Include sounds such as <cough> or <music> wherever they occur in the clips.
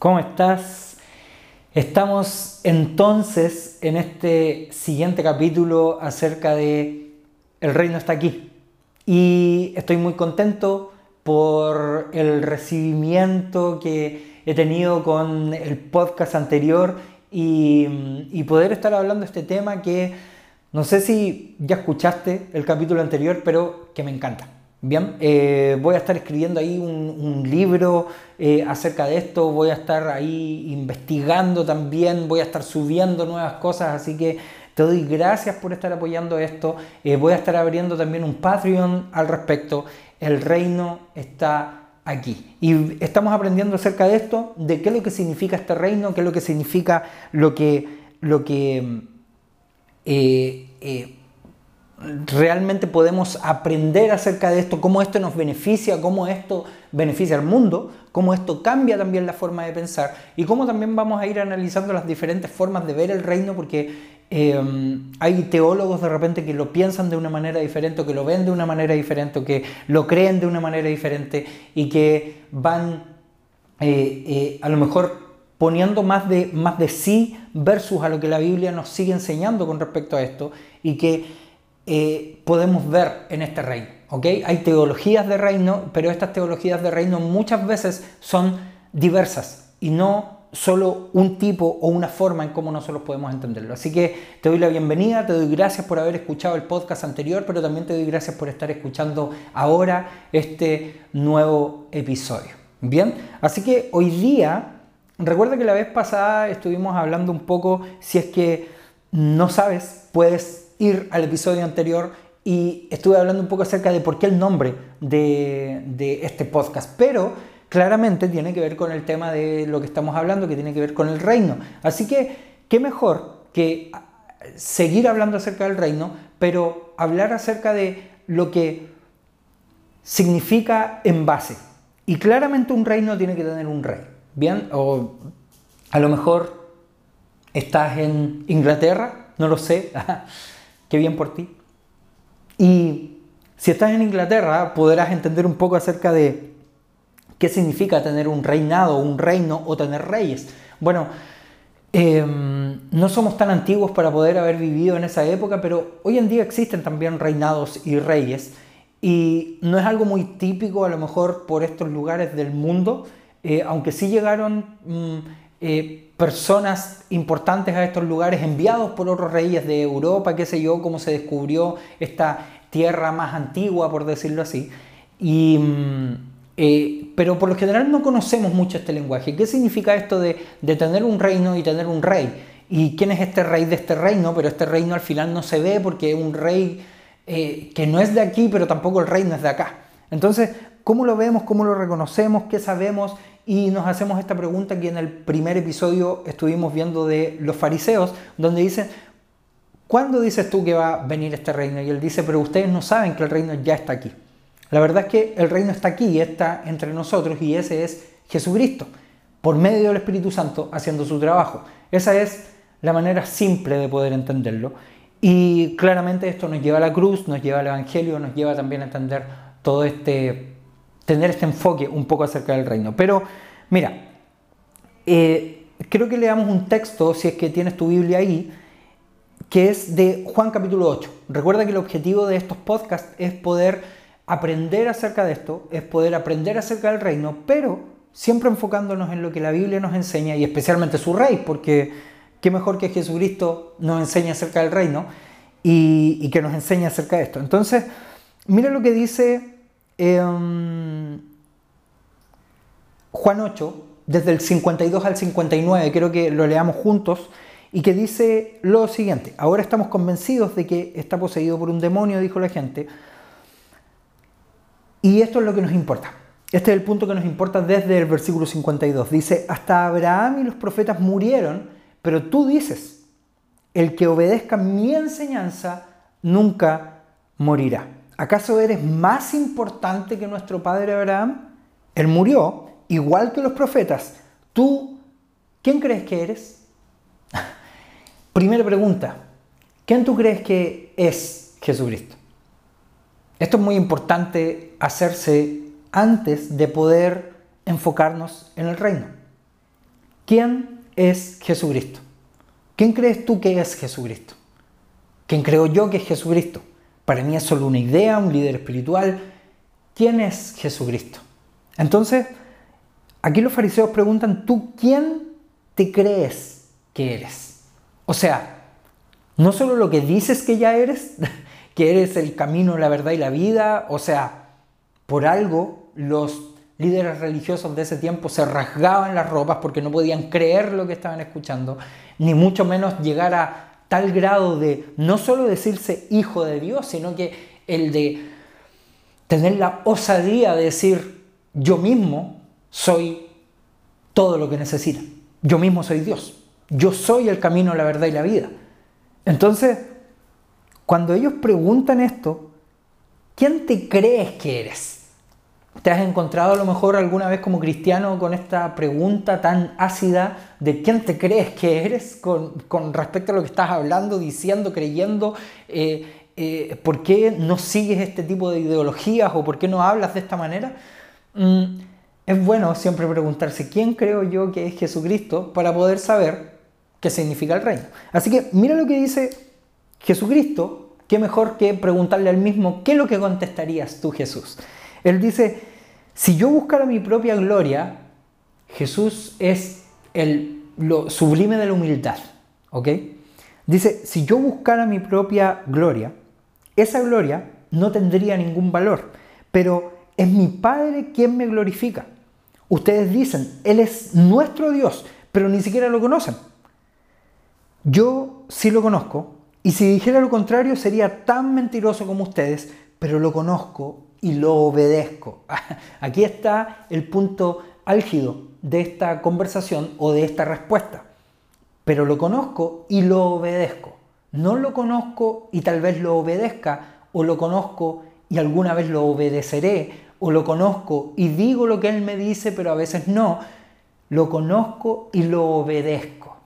¿Cómo estás? Estamos entonces en este siguiente capítulo acerca de El reino está aquí. Y estoy muy contento por el recibimiento que he tenido con el podcast anterior y, poder estar hablando de este tema que no sé si ya escuchaste el capítulo anterior, pero que me encanta. Bien, eh, voy a estar escribiendo ahí un, libro eh, acerca de esto, voy a estar ahí investigando también, voy a estar subiendo nuevas cosas, así que te doy gracias por estar apoyando esto. Eh, voy a estar abriendo también un Patreon al respecto. El reino está aquí. Y estamos aprendiendo acerca de esto, de qué es lo que significa este reino, qué es lo que significa lo que, lo que realmente podemos aprender acerca de esto, cómo esto nos beneficia, cómo esto beneficia al mundo, cómo esto cambia también la forma de pensar y cómo también vamos a ir analizando las diferentes formas de ver el reino porque eh, hay teólogos de repente que lo piensan de una manera diferente, o que lo ven de una manera diferente, o que lo creen de una manera diferente y que van eh, eh, a lo mejor poniendo más de, más de sí versus a lo que la Biblia nos sigue enseñando con respecto a esto y que eh, podemos ver en este reino. ¿okay? Hay teologías de reino, pero estas teologías de reino muchas veces son diversas y no solo un tipo o una forma en cómo nosotros podemos entenderlo. Así que te doy la bienvenida, te doy gracias por haber escuchado el podcast anterior, pero también te doy gracias por estar escuchando ahora este nuevo episodio. Bien, así que hoy día, recuerda que la vez pasada estuvimos hablando un poco, si es que no sabes, puedes ir al episodio anterior y estuve hablando un poco acerca de por qué el nombre de, este podcast, pero claramente tiene que ver con el tema de lo que estamos hablando, que tiene que ver con el reino. Así que, ¿qué mejor que seguir hablando acerca del reino, pero hablar acerca de lo que significa en base? Y claramente un reino tiene que tener un rey, ¿bien? O a lo mejor estás en Inglaterra, no lo sé. <laughs> qué bien por ti. Y si estás en Inglaterra, podrás entender un poco acerca de qué significa tener un reinado, un reino o tener reyes. Bueno, em, no somos tan antiguos para poder haber vivido en esa época, pero hoy en día existen también reinados y reyes. Y no es algo muy típico a lo mejor por estos lugares del mundo, eh, aunque sí llegaron mm, eh, personas importantes a estos lugares, enviados por otros reyes de Europa, qué sé yo, cómo se descubrió esta tierra más antigua, por decirlo así. Y, mm, eh, pero por lo general no conocemos mucho este lenguaje. ¿Qué significa esto de, tener un reino y tener un rey? ¿Y quién es este rey de este reino? Pero este reino al final no se ve porque es un rey eh, que no es de aquí, pero tampoco el reino es de acá. Entonces, ¿cómo lo vemos? ¿Cómo lo reconocemos? ¿Qué sabemos? Y nos hacemos esta pregunta que en el primer episodio estuvimos viendo de los fariseos, donde dicen, ¿cuándo dices tú que va a venir este reino? Y él dice, pero ustedes no saben que el reino ya está aquí. La verdad es que el reino está aquí y está entre nosotros y ese es Jesucristo, por medio del Espíritu Santo haciendo su trabajo. Esa es la manera simple de poder entenderlo. Y claramente esto nos lleva a la cruz, nos lleva al Evangelio, nos lleva también a entender todo este tener este enfoque un poco acerca del reino. Pero mira, eh, creo que leamos un texto, si es que tienes tu Biblia ahí, que es de Juan capítulo 8. Recuerda que el objetivo de estos podcasts es poder aprender acerca de esto, es poder aprender acerca del reino, pero siempre enfocándonos en lo que la Biblia nos enseña y especialmente su rey, porque qué mejor que Jesucristo nos enseñe acerca del reino y, y que nos enseñe acerca de esto. Entonces, mira lo que dice Em, Juan 8, desde el 52 al 59, creo que lo leamos juntos, y que dice lo siguiente, ahora estamos convencidos de que está poseído por un demonio, dijo la gente, y esto es lo que nos importa. Este es el punto que nos importa desde el versículo 52. Dice, hasta Abraham y los profetas murieron, pero tú dices, el que obedezca mi enseñanza nunca morirá. ¿Acaso eres más importante que nuestro padre Abraham? Él murió, igual que los profetas. ¿Tú quién crees que eres? <laughs> Primera pregunta, ¿quién tú crees que es Jesucristo? Esto es muy importante hacerse antes de poder enfocarnos en el reino. ¿quién es Jesucristo? ¿Quién crees tú que es Jesucristo? ¿Quién creo yo que es Jesucristo? Para mí es solo una idea, un líder espiritual. ¿Quién es Jesucristo? Entonces, aquí los fariseos preguntan, ¿tú quién te crees que eres? O sea, no solo lo que dices que ya eres, <laughs> que eres el camino, la verdad y la vida, o sea, por algo los líderes religiosos de ese tiempo se rasgaban las ropas porque no podían creer lo que estaban escuchando, ni mucho menos llegar a tal grado de no solo decirse hijo de Dios, sino que el de tener la osadía de decir yo mismo soy todo lo que necesita, yo mismo soy Dios, yo soy el camino, la verdad y la vida. Entonces, cuando ellos preguntan esto, ¿quién te crees que eres? ¿Te has encontrado a lo mejor alguna vez como cristiano con esta pregunta tan ácida de quién te crees que eres con, respecto a lo que estás hablando, diciendo, creyendo? Eh, eh, ¿Por qué no sigues este tipo de ideologías o por qué no hablas de esta manera? Mm, es bueno siempre preguntarse quién creo yo que es Jesucristo para poder saber qué significa el reino. Así que mira lo que dice Jesucristo, qué mejor que preguntarle al mismo qué es lo que contestarías tú Jesús. Él dice, si yo buscara mi propia gloria, Jesús es el, lo sublime de la humildad. ¿Ok? Dice, si yo buscara mi propia gloria, esa gloria no tendría ningún valor, pero es mi Padre quien me glorifica. Ustedes dicen, Él es nuestro Dios, pero ni siquiera lo conocen. Yo sí lo conozco, y si dijera lo contrario sería tan mentiroso como ustedes, pero lo conozco y lo obedezco. <laughs> Aquí está el punto álgido de esta conversación o de esta respuesta. Pero lo conozco y lo obedezco. No lo conozco y tal vez lo obedezca, o lo conozco y alguna vez lo obedeceré, o lo conozco y digo lo que Él me dice, pero a veces no. Lo conozco y lo obedezco.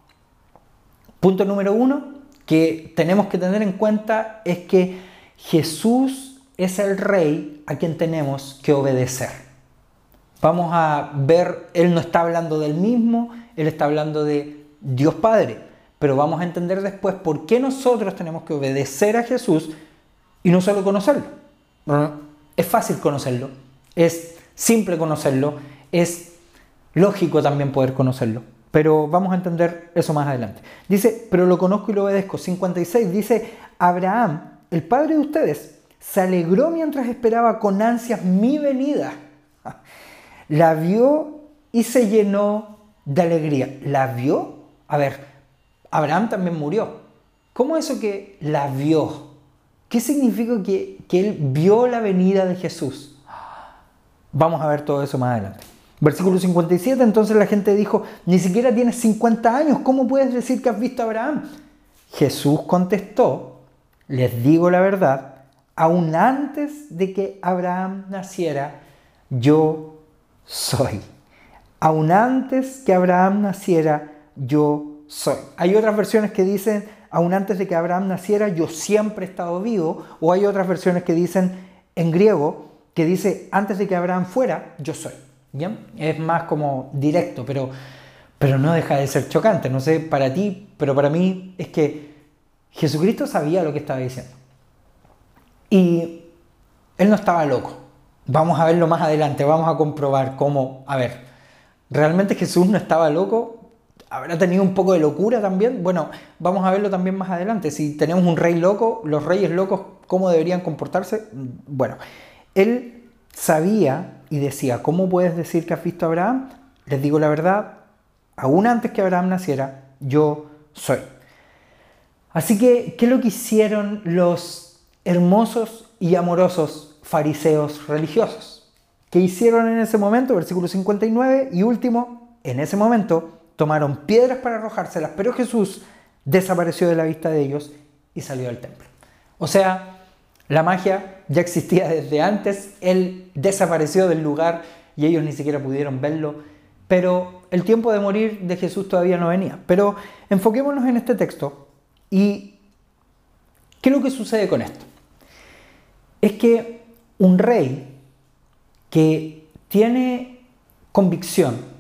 Punto número uno que tenemos que tener en cuenta es que Jesús es el rey a quien tenemos que obedecer. Vamos a ver, él no está hablando del mismo, él está hablando de Dios Padre, pero vamos a entender después por qué nosotros tenemos que obedecer a Jesús y no solo conocerlo. Es fácil conocerlo, es simple conocerlo, es lógico también poder conocerlo. Pero vamos a entender eso más adelante. Dice, pero lo conozco y lo obedezco. 56 dice, Abraham, el padre de ustedes, se alegró mientras esperaba con ansias mi venida. La vio y se llenó de alegría. ¿La vio? A ver, Abraham también murió. ¿Cómo eso que la vio? ¿Qué significa que, que él vio la venida de Jesús? Vamos a ver todo eso más adelante. Versículo 57, entonces la gente dijo, ni siquiera tienes 50 años, ¿cómo puedes decir que has visto a Abraham? Jesús contestó, les digo la verdad, aún antes de que Abraham naciera, yo soy. Aún antes que Abraham naciera, yo soy. Hay otras versiones que dicen, aún antes de que Abraham naciera, yo siempre he estado vivo. O hay otras versiones que dicen en griego, que dice, antes de que Abraham fuera, yo soy. ¿Bien? Es más como directo, pero, pero no deja de ser chocante. No sé para ti, pero para mí es que Jesucristo sabía lo que estaba diciendo. Y él no estaba loco. Vamos a verlo más adelante, vamos a comprobar cómo, a ver, ¿realmente Jesús no estaba loco? ¿Habrá tenido un poco de locura también? Bueno, vamos a verlo también más adelante. Si tenemos un rey loco, los reyes locos, ¿cómo deberían comportarse? Bueno, él sabía y decía, ¿cómo puedes decir que has visto a Abraham? Les digo la verdad, aún antes que Abraham naciera, yo soy. Así que, ¿qué es lo que hicieron los hermosos y amorosos fariseos religiosos. ¿Qué hicieron en ese momento? Versículo 59 y último, en ese momento tomaron piedras para arrojárselas, pero Jesús desapareció de la vista de ellos y salió del templo. O sea, la magia ya existía desde antes, él desapareció del lugar y ellos ni siquiera pudieron verlo, pero el tiempo de morir de Jesús todavía no venía. Pero enfoquémonos en este texto y ¿qué es lo que sucede con esto? Es que un rey que tiene convicción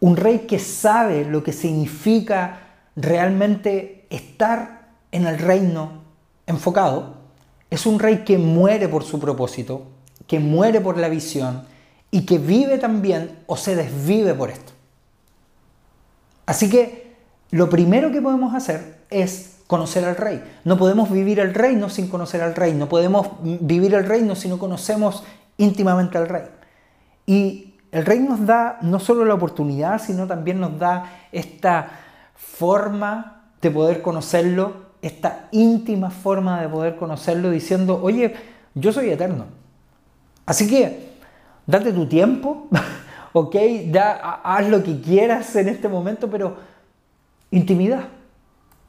un rey que sabe lo que significa realmente estar en el reino enfocado, es un rey que muere por su propósito, que muere por la visión y que vive también o se desvive por esto. Así que lo primero que podemos hacer es conocer al rey. No podemos vivir el reino sin conocer al rey. No podemos vivir el reino si no conocemos íntimamente al rey. Y el rey nos da no solo la oportunidad, sino también nos da esta forma de poder conocerlo esta íntima forma de poder conocerlo diciendo, oye, yo soy eterno. Así que, date tu tiempo, <laughs> ok, da, haz lo que quieras en este momento, pero intimidad.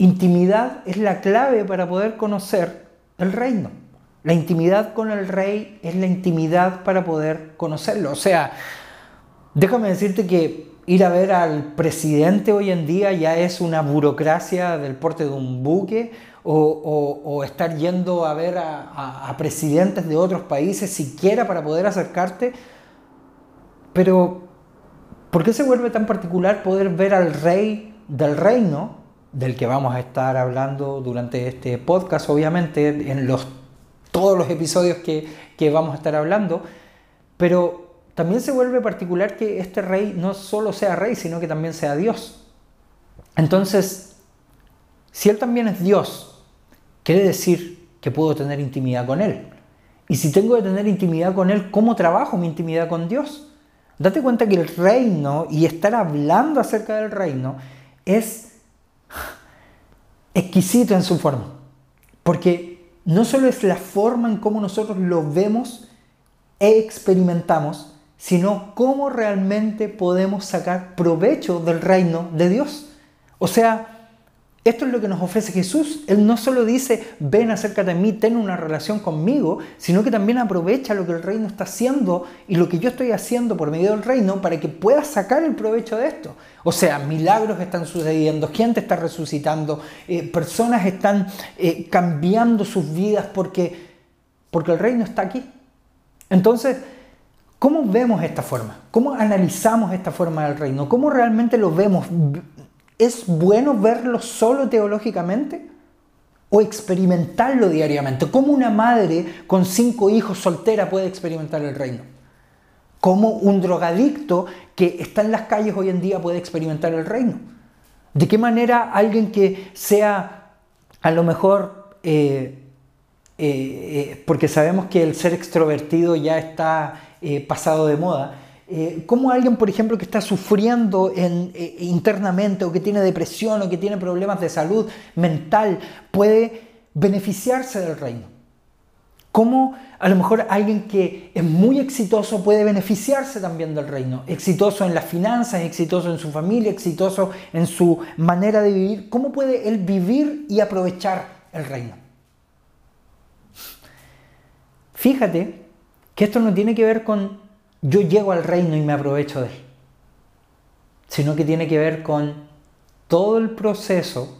Intimidad es la clave para poder conocer el reino. La intimidad con el rey es la intimidad para poder conocerlo. O sea, déjame decirte que ir a ver al presidente hoy en día ya es una burocracia del porte de un buque o, estar yendo a ver a, presidentes de otros países siquiera para poder acercarte. Pero, ¿por qué se vuelve tan particular poder ver al rey del reino, del que vamos a estar hablando durante este podcast, obviamente, en los, todos los episodios que, que vamos a estar hablando? Pero también se vuelve particular que este rey no solo sea rey, sino que también sea Dios. Entonces, si Él también es Dios, quiere decir que puedo tener intimidad con Él. Y si tengo que tener intimidad con Él, ¿cómo trabajo mi intimidad con Dios? Date cuenta que el reino y estar hablando acerca del reino es exquisito en su forma. Porque no solo es la forma en cómo nosotros lo vemos e experimentamos, sino cómo realmente podemos sacar provecho del reino de Dios. O sea, esto es lo que nos ofrece Jesús. Él no solo dice, ven, acércate a mí, ten una relación conmigo, sino que también aprovecha lo que el reino está haciendo y lo que yo estoy haciendo por medio del reino para que puedas sacar el provecho de esto. O sea, milagros están sucediendo, gente está resucitando, eh, personas están eh, cambiando sus vidas porque, porque el reino está aquí. Entonces, ¿Cómo vemos esta forma? ¿Cómo analizamos esta forma del reino? ¿Cómo realmente lo vemos? ¿Es bueno verlo solo teológicamente? ¿O experimentarlo diariamente? ¿Cómo una madre con cinco hijos soltera puede experimentar el reino? ¿Cómo un drogadicto que está en las calles hoy en día puede experimentar el reino? ¿De qué manera alguien que sea a lo mejor, eh, eh, eh, porque sabemos que el ser extrovertido ya está pasado de moda. Eh, ¿Cómo alguien, por ejemplo, que está sufriendo eh, internamente o que tiene depresión o que tiene problemas de salud mental puede beneficiarse del reino? ¿Cómo a lo mejor alguien que es muy exitoso puede beneficiarse también del reino? Exitoso en las finanzas, exitoso en su familia, exitoso en su manera de vivir. ¿Cómo puede él vivir y aprovechar el reino? Fíjate que esto no tiene que ver con yo llego al reino y me aprovecho de él, sino que tiene que ver con todo el proceso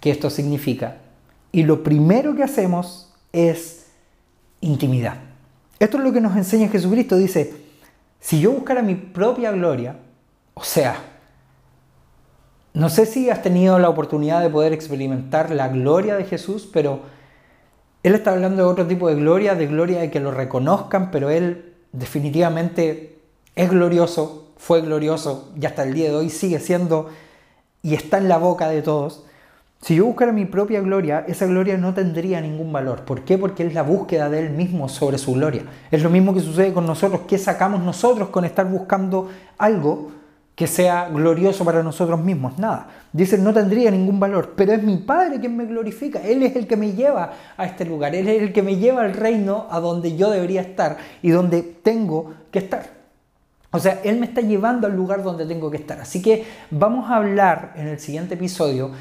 que esto significa. Y lo primero que hacemos es intimidad. Esto es lo que nos enseña Jesucristo. Dice, si yo buscara mi propia gloria, o sea, no sé si has tenido la oportunidad de poder experimentar la gloria de Jesús, pero él está hablando de otro tipo de gloria, de gloria de que lo reconozcan, pero Él definitivamente es glorioso, fue glorioso y hasta el día de hoy sigue siendo y está en la boca de todos. Si yo buscara mi propia gloria, esa gloria no tendría ningún valor. ¿Por qué? Porque es la búsqueda de Él mismo sobre su gloria. Es lo mismo que sucede con nosotros. ¿Qué sacamos nosotros con estar buscando algo que sea glorioso para nosotros mismos? Nada. Dicen, no tendría ningún valor, pero es mi Padre quien me glorifica. Él es el que me lleva a este lugar. Él es el que me lleva al reino a donde yo debería estar y donde tengo que estar. O sea, Él me está llevando al lugar donde tengo que estar. Así que vamos a hablar en el siguiente episodio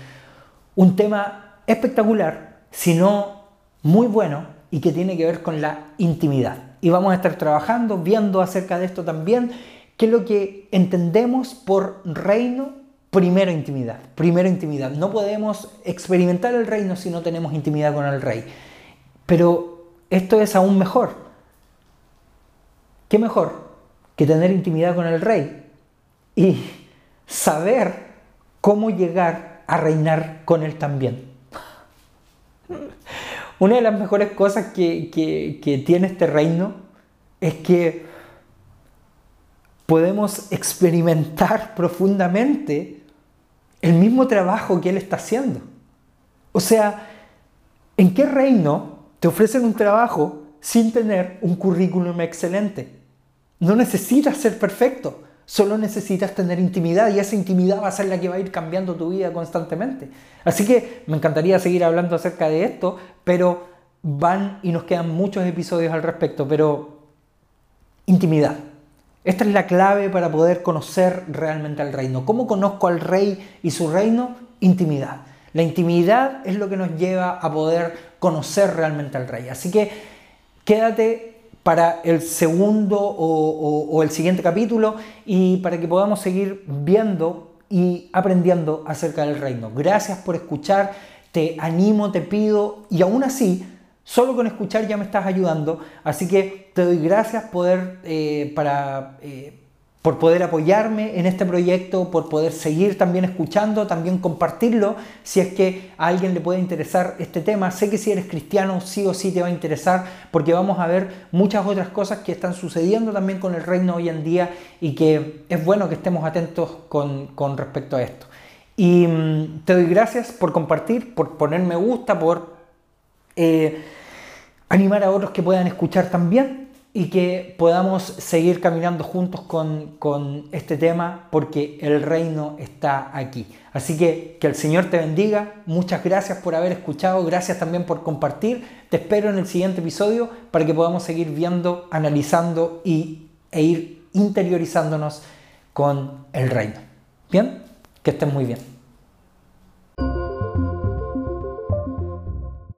un tema espectacular, sino muy bueno y que tiene que ver con la intimidad. Y vamos a estar trabajando, viendo acerca de esto también, qué es lo que entendemos por reino primero intimidad, primero intimidad. No podemos experimentar el reino si no tenemos intimidad con el rey. Pero esto es aún mejor. ¿Qué mejor que tener intimidad con el rey y saber cómo llegar a reinar con Él también. Una de las mejores cosas que, que tiene este reino es que podemos experimentar <laughs> profundamente el mismo trabajo que Él está haciendo. O sea, ¿en qué reino te ofrecen un trabajo sin tener un currículum excelente? No necesitas ser perfecto, solo necesitas tener intimidad y esa intimidad va a ser la que va a ir cambiando tu vida constantemente. Así que me encantaría seguir hablando acerca de esto, pero van y nos quedan muchos episodios al respecto, pero intimidad. Esta es la clave para poder conocer realmente al reino. ¿Cómo conozco al rey y su reino? Intimidad. La intimidad es lo que nos lleva a poder conocer realmente al rey. Así que quédate para el segundo o, el siguiente capítulo y para que podamos seguir viendo y aprendiendo acerca del reino. Gracias por escuchar, te animo, te pido y aún así Solo con escuchar ya me estás ayudando, así que te doy gracias eh, eh, por poder apoyarme en este proyecto, por poder seguir también escuchando, también compartirlo, si es que a alguien le puede interesar este tema. Sé que si eres cristiano, sí o sí te va a interesar, porque vamos a ver muchas otras cosas que están sucediendo también con el reino hoy en día y que es bueno que estemos atentos con, con respecto a esto. Y mm, te doy gracias por compartir, por poner me gusta, por... Eh, animar a otros que puedan escuchar también y que podamos seguir caminando juntos con, este tema porque el reino está aquí. Así que que el Señor te bendiga, muchas gracias por haber escuchado, gracias también por compartir, te espero en el siguiente episodio para que podamos seguir viendo, analizando y, e ir interiorizándonos con el reino. Bien, que estén muy bien.